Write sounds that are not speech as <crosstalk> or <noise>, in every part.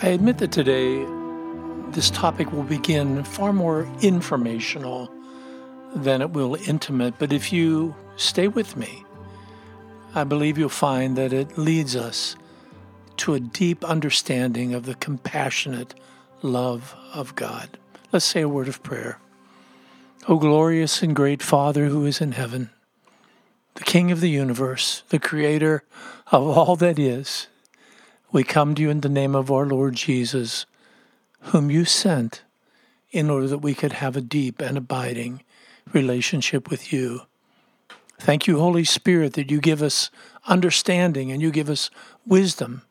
I admit that today this topic will begin far more informational than it will intimate, but if you stay with me, I believe you'll find that it leads us to a deep understanding of the compassionate love of God. Let's say a word of prayer. O glorious and great Father who is in heaven, the King of the universe, the Creator of all that is, we come to you in the name of our Lord Jesus, whom you sent in order that we could have a deep and abiding relationship with you. Thank you, Holy Spirit, that you give us understanding and you give us wisdom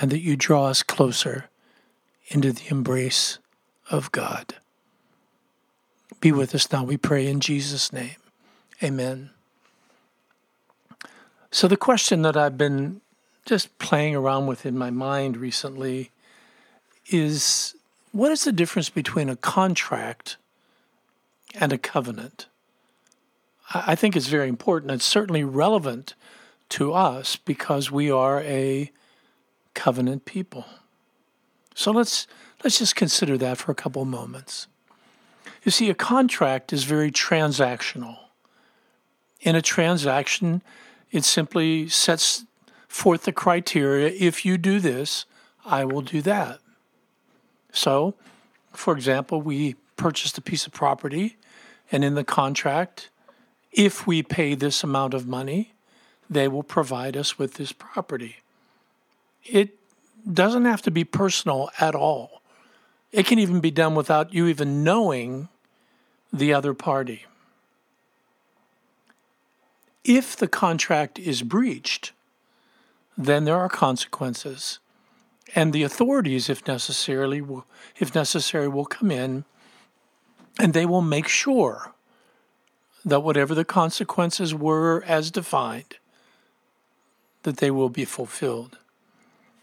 and that you draw us closer into the embrace of God. Be with us now, we pray in Jesus' name. Amen. So, the question that I've been just playing around with in my mind recently is what is the difference between a contract and a covenant? I think it's very important. It's certainly relevant to us because we are a covenant people. So let's let's just consider that for a couple moments. You see, a contract is very transactional. In a transaction, it simply sets forth the criteria if you do this, I will do that. So, for example, we purchased a piece of property, and in the contract, if we pay this amount of money, they will provide us with this property. It doesn't have to be personal at all. It can even be done without you even knowing the other party. If the contract is breached, then there are consequences. And the authorities, if necessarily, if necessary, will come in and they will make sure that whatever the consequences were as defined, that they will be fulfilled.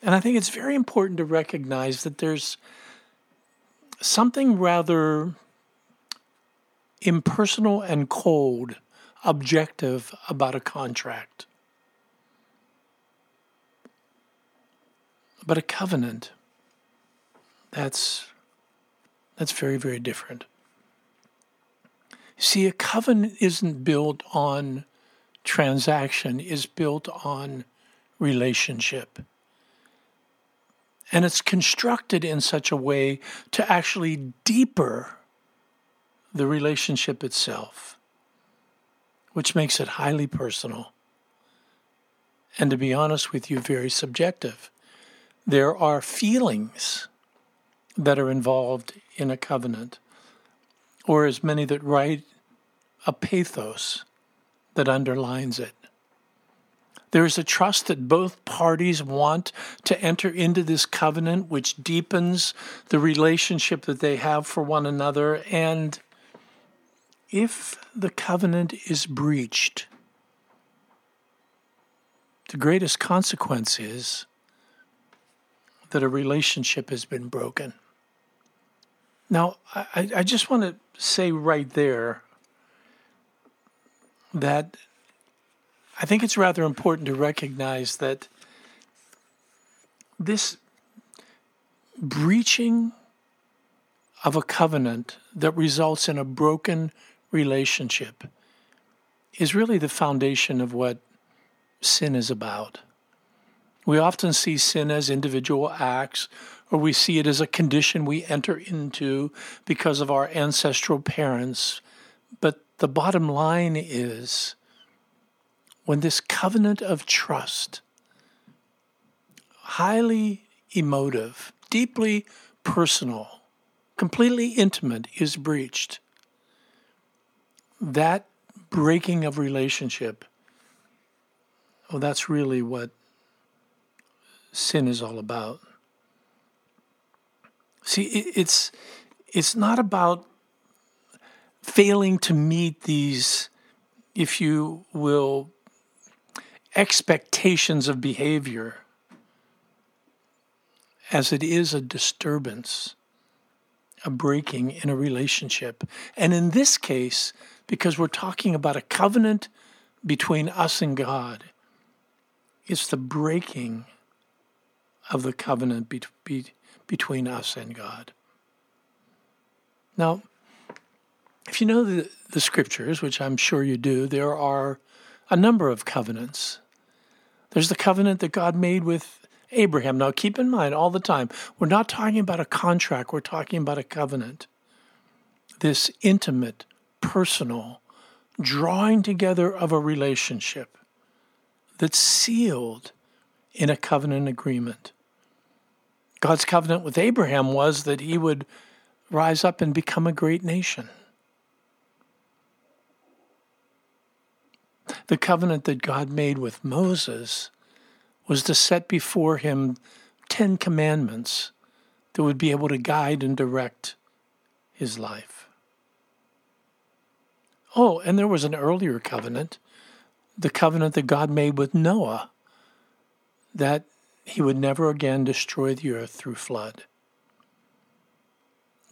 And I think it's very important to recognize that there's something rather impersonal and cold, objective about a contract. But a covenant, that's that's very, very different. See, a covenant isn't built on transaction, is built on relationship. And it's constructed in such a way to actually deeper the relationship itself, which makes it highly personal. And to be honest with you, very subjective there are feelings that are involved in a covenant, or as many that write, a pathos that underlines it. There is a trust that both parties want to enter into this covenant, which deepens the relationship that they have for one another. And if the covenant is breached, the greatest consequence is that a relationship has been broken. Now, I, I just want to say right there that I think it's rather important to recognize that this breaching of a covenant that results in a broken relationship is really the foundation of what sin is about. We often see sin as individual acts, or we see it as a condition we enter into because of our ancestral parents. But the bottom line is when this covenant of trust, highly emotive, deeply personal, completely intimate, is breached, that breaking of relationship, well, that's really what sin is all about. See, it's it's not about failing to meet these, if you will, expectations of behavior, as it is a disturbance, a breaking in a relationship. And in this case, because we're talking about a covenant between us and God, it's the breaking of the covenant be, be, between us and God. Now, if you know the, the scriptures, which I'm sure you do, there are a number of covenants. There's the covenant that God made with Abraham. Now, keep in mind all the time, we're not talking about a contract, we're talking about a covenant. This intimate, personal, drawing together of a relationship that's sealed in a covenant agreement. God's covenant with Abraham was that he would rise up and become a great nation. The covenant that God made with Moses was to set before him Ten Commandments that would be able to guide and direct his life. Oh, and there was an earlier covenant, the covenant that God made with Noah, that he would never again destroy the earth through flood.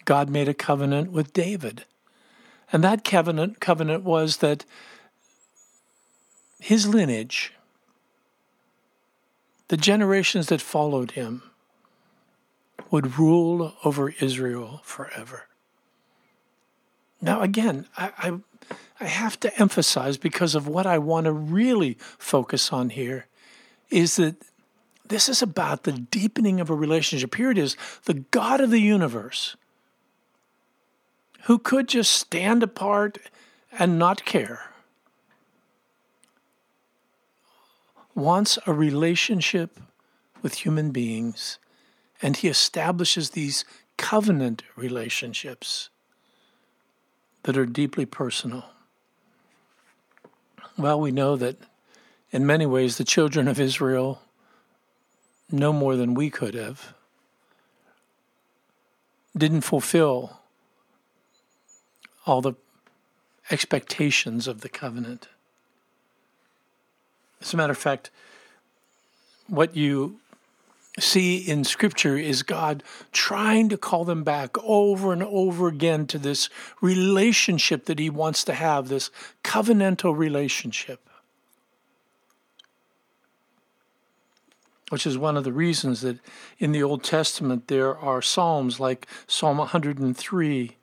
God made a covenant with David. And that covenant covenant was that his lineage, the generations that followed him, would rule over Israel forever. Now, again, I, I, I, have to emphasize because of what I want to really focus on here is that this is about the deepening of a relationship. Here it is the God of the universe who could just stand apart and not care wants a relationship with human beings, and he establishes these covenant relationships that are deeply personal. Well, we know that in many ways the children of Israel, no more than we could have, didn't fulfill all the expectations of the covenant. As a matter of fact, what you see in Scripture is God trying to call them back over and over again to this relationship that He wants to have, this covenantal relationship. Which is one of the reasons that in the Old Testament there are Psalms like Psalm 103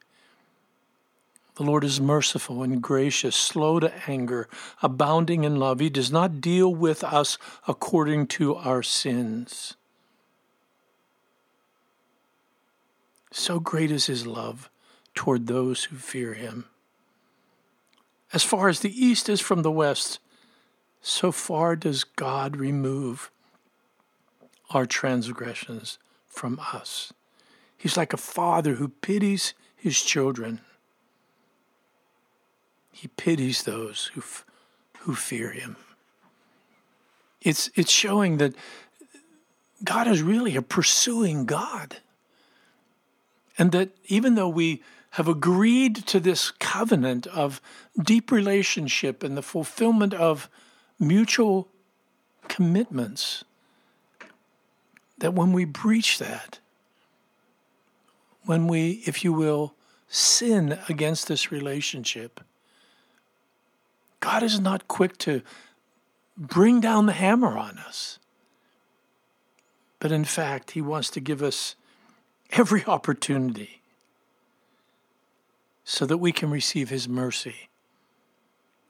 the Lord is merciful and gracious, slow to anger, abounding in love. He does not deal with us according to our sins. So great is his love toward those who fear him. As far as the east is from the west, so far does God remove our transgressions from us. He's like a father who pities his children. He pities those who, who fear him. It's, it's showing that God is really a pursuing God. And that even though we have agreed to this covenant of deep relationship and the fulfillment of mutual commitments, that when we breach that, when we, if you will, sin against this relationship, God is not quick to bring down the hammer on us. But in fact, He wants to give us every <laughs> opportunity so that we can receive His mercy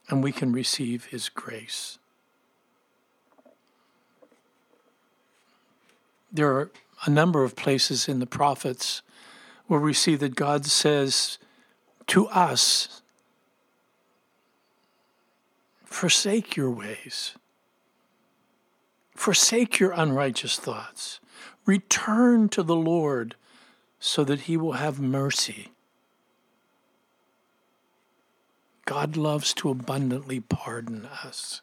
and we can receive His grace. There are a number of places in the prophets where we see that God says to us, Forsake your ways. Forsake your unrighteous thoughts. Return to the Lord so that he will have mercy. God loves to abundantly pardon us.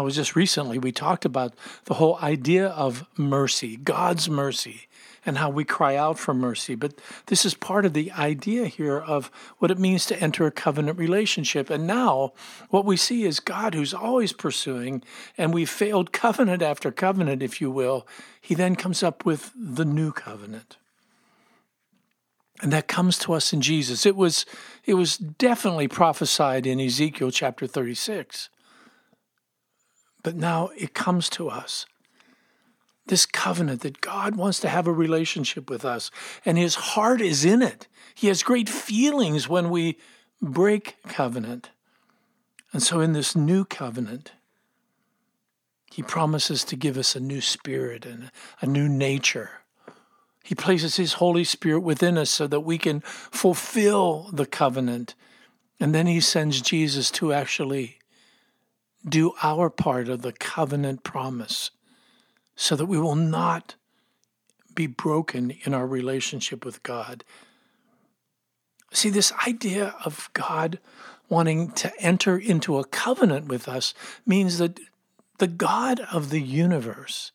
It was just recently we talked about the whole idea of mercy, God's mercy, and how we cry out for mercy. But this is part of the idea here of what it means to enter a covenant relationship. And now, what we see is God who's always pursuing, and we've failed covenant after covenant, if you will. He then comes up with the new covenant. And that comes to us in Jesus. It was, it was definitely prophesied in Ezekiel chapter 36. But now it comes to us. This covenant that God wants to have a relationship with us, and his heart is in it. He has great feelings when we break covenant. And so, in this new covenant, he promises to give us a new spirit and a new nature. He places His Holy Spirit within us so that we can fulfill the covenant. And then He sends Jesus to actually do our part of the covenant promise so that we will not be broken in our relationship with God. See, this idea of God wanting to enter into a covenant with us means that the God of the universe,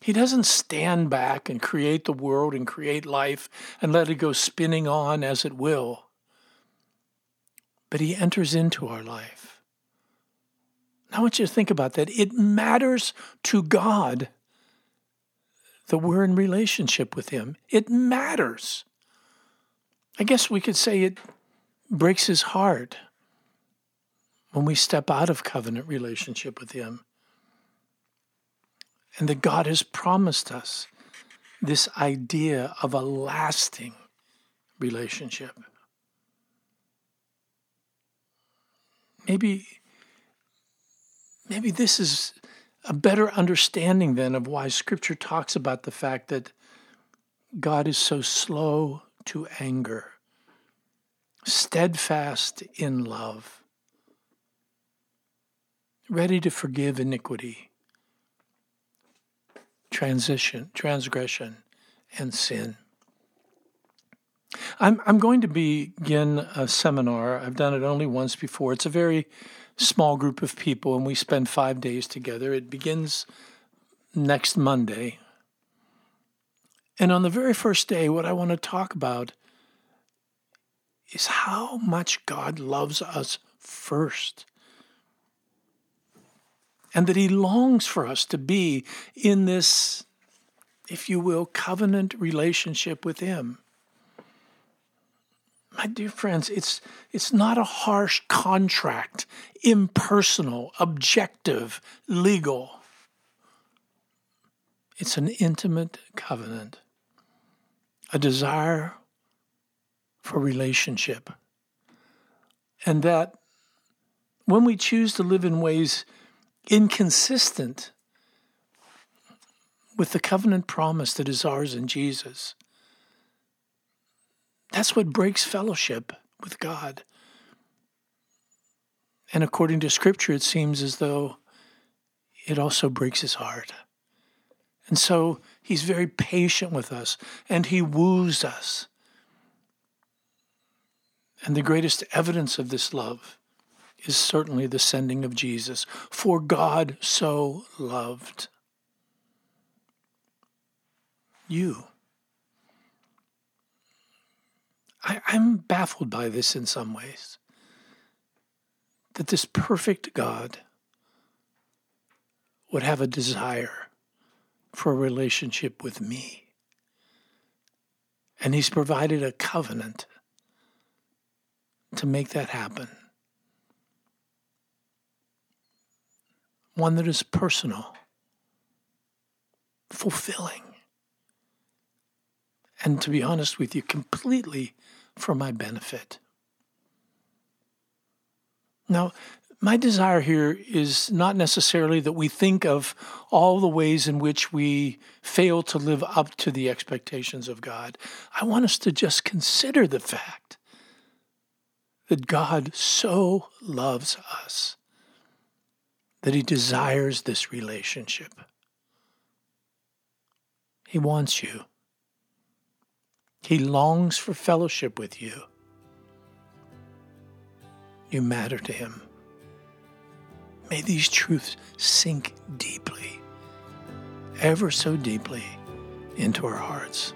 He doesn't stand back and create the world and create life and let it go spinning on as it will, but He enters into our life. I want you to think about that. It matters to God that we're in relationship with Him. It matters. I guess we could say it breaks His heart when we step out of covenant relationship with Him. And that God has promised us this idea of a lasting relationship. Maybe, maybe this is a better understanding then of why Scripture talks about the fact that God is so slow to anger, steadfast in love ready to forgive iniquity, transition, transgression, and sin. I'm, I'm going to begin a seminar. I've done it only once before. It's a very small group of people, and we spend five days together. It begins next Monday. And on the very first day, what I want to talk about is how much God loves us first and that He longs for us to be in this, if you will, covenant relationship with Him. My dear friends, it's, it's not a harsh contract, impersonal, objective, legal. It's an intimate covenant, a desire for relationship. And that when we choose to live in ways inconsistent with the covenant promise that is ours in Jesus. That's what breaks fellowship with God. And according to Scripture, it seems as though it also breaks his heart. And so he's very patient with us and he woos us. And the greatest evidence of this love is certainly the sending of Jesus. For God so loved you. I, am baffled by this in some ways. That this perfect God would have a desire for a relationship with me. And He's provided a covenant to make that happen. one that is personal, fulfilling, and to be honest with you, completely for my benefit. Now, my desire here is not necessarily that we think of all the ways in which we fail to live up to the expectations of God. I want us to just consider the fact that God so loves us that he desires this relationship. He wants you. He longs for fellowship with you. You matter to him. May these truths sink deeply, ever so deeply, into our hearts.